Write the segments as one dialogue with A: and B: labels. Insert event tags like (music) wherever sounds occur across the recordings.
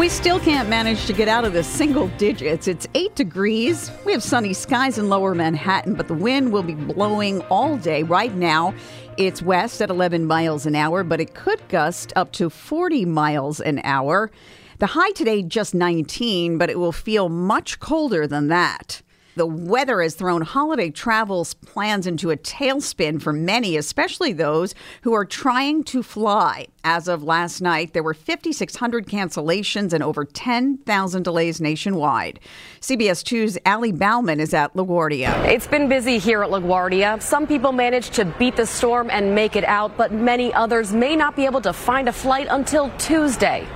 A: We still can't manage to get out of the single digits. It's eight degrees. We have sunny skies in lower Manhattan, but the wind will be blowing all day. Right now, it's west at 11 miles an hour, but it could gust up to 40 miles an hour. The high today, just 19, but it will feel much colder than that. The weather has thrown holiday travels plans into a tailspin for many, especially those who are trying to fly. As of last night, there were 5,600 cancellations and over 10,000 delays nationwide. CBS 2's Ali Bauman is at LaGuardia.
B: It's been busy here at LaGuardia. Some people managed to beat the storm and make it out, but many others may not be able to find a flight until Tuesday.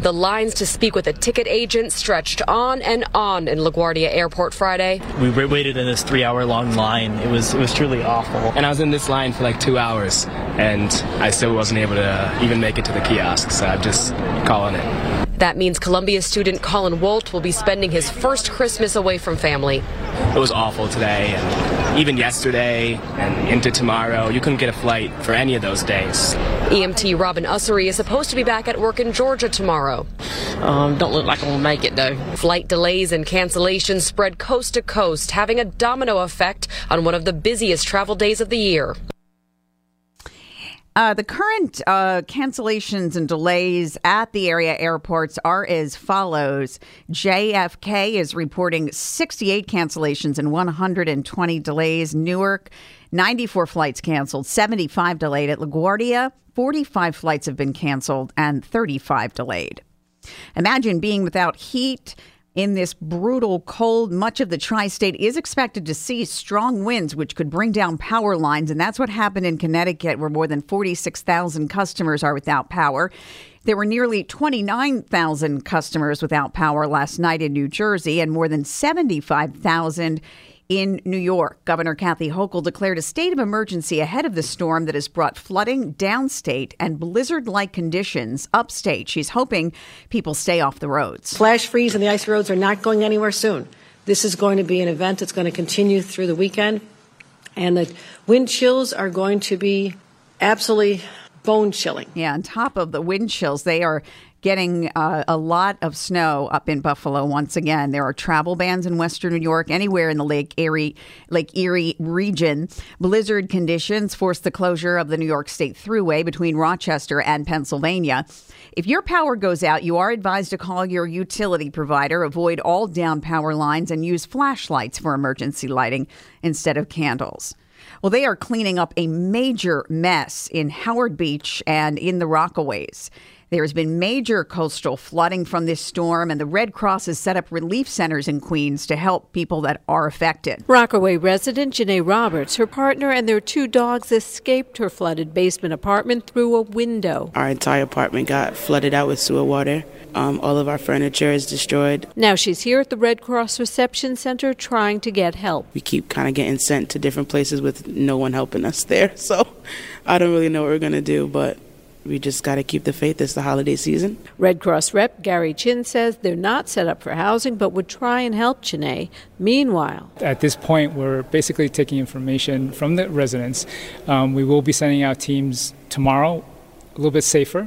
B: The lines to speak with a ticket agent stretched on and on in LaGuardia Airport Friday.
C: We waited in this three-hour-long line. It was it was truly awful.
D: And I was in this line for like two hours, and I still wasn't able to even make it to the kiosk. So I'm just calling it.
B: That means Columbia student Colin Wolt will be spending his first Christmas away from family.
D: It was awful today, and even yesterday, and into tomorrow. You couldn't get a flight for any of those days.
B: EMT Robin Ussery is supposed to be back at work in Georgia tomorrow.
E: Um, don't look like I'm gonna make it though.
B: Flight delays and cancellations spread coast to coast, having a domino effect on one of the busiest travel days of the year.
A: Uh, the current uh, cancellations and delays at the area airports are as follows. JFK is reporting 68 cancellations and 120 delays. Newark, 94 flights canceled, 75 delayed. At LaGuardia, 45 flights have been canceled and 35 delayed. Imagine being without heat in this brutal cold, much of the tri state is expected to see strong winds, which could bring down power lines. And that's what happened in Connecticut, where more than 46,000 customers are without power. There were nearly 29,000 customers without power last night in New Jersey and more than 75,000 in New York. Governor Kathy Hochul declared a state of emergency ahead of the storm that has brought flooding downstate and blizzard like conditions upstate. She's hoping people stay off the roads.
F: Flash freeze and the icy roads are not going anywhere soon. This is going to be an event that's going to continue through the weekend, and the wind chills are going to be absolutely bone chilling.
A: Yeah, on top of the wind chills, they are getting uh, a lot of snow up in Buffalo once again. There are travel bans in western New York, anywhere in the Lake Erie, Lake Erie region. Blizzard conditions forced the closure of the New York State Thruway between Rochester and Pennsylvania. If your power goes out, you are advised to call your utility provider, avoid all down power lines, and use flashlights for emergency lighting instead of candles. Well, they are cleaning up a major mess in Howard Beach and in the Rockaways. There has been major coastal flooding from this storm, and the Red Cross has set up relief centers in Queens to help people that are affected.
G: Rockaway resident Janae Roberts, her partner, and their two dogs escaped her flooded basement apartment through a window.
H: Our entire apartment got flooded out with sewer water. Um, all of our furniture is destroyed.
G: Now she's here at the Red Cross Reception Center trying to get help.
H: We keep kind of getting sent to different places with no one helping us there. (laughs) So I don't really know what we're going to do, but we just got to keep the faith. It's the holiday season.
G: Red Cross rep Gary Chin says they're not set up for housing, but would try and help Janae. Meanwhile,
I: at this point, we're basically taking information from the residents. Um, we will be sending out teams tomorrow, a little bit safer.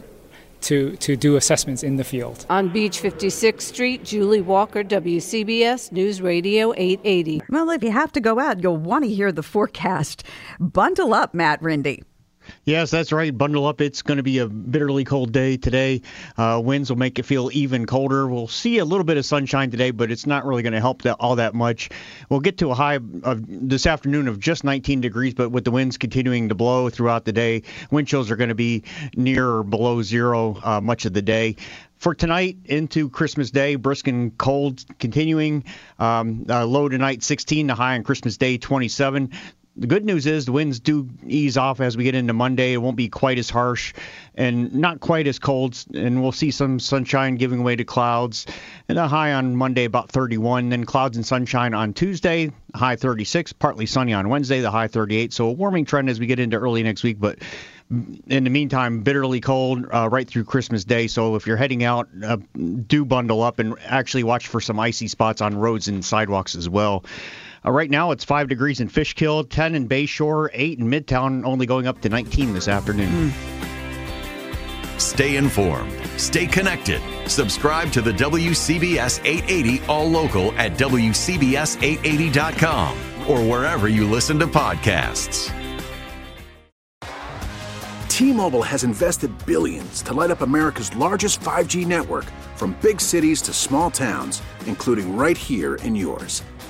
I: To, to do assessments in the field.
G: On Beach 56th Street, Julie Walker, WCBS News Radio 880.
A: Well, if you have to go out, you'll want to hear the forecast. Bundle up, Matt Rindy.
J: Yes, that's right. Bundle up. It's going to be a bitterly cold day today. Uh, winds will make it feel even colder. We'll see a little bit of sunshine today, but it's not really going to help that all that much. We'll get to a high of this afternoon of just 19 degrees, but with the winds continuing to blow throughout the day, wind chills are going to be near or below zero uh, much of the day for tonight into Christmas Day, brisk and cold continuing. Um, uh, low tonight 16, the high on Christmas Day 27 the good news is the winds do ease off as we get into Monday. It won't be quite as harsh and not quite as cold, and we'll see some sunshine giving way to clouds. And a high on Monday about 31, then clouds and sunshine on Tuesday, high 36, partly sunny on Wednesday, the high 38. So a warming trend as we get into early next week, but in the meantime, bitterly cold uh, right through Christmas Day. So if you're heading out, uh, do bundle up and actually watch for some icy spots on roads and sidewalks as well. Uh, right now, it's 5 degrees in Fishkill, 10 in Bayshore, 8 in Midtown, only going up to 19 this afternoon.
K: Mm. Stay informed. Stay connected. Subscribe to the WCBS 880 All Local at WCBS880.com or wherever you listen to podcasts.
L: T Mobile has invested billions to light up America's largest 5G network from big cities to small towns, including right here in yours.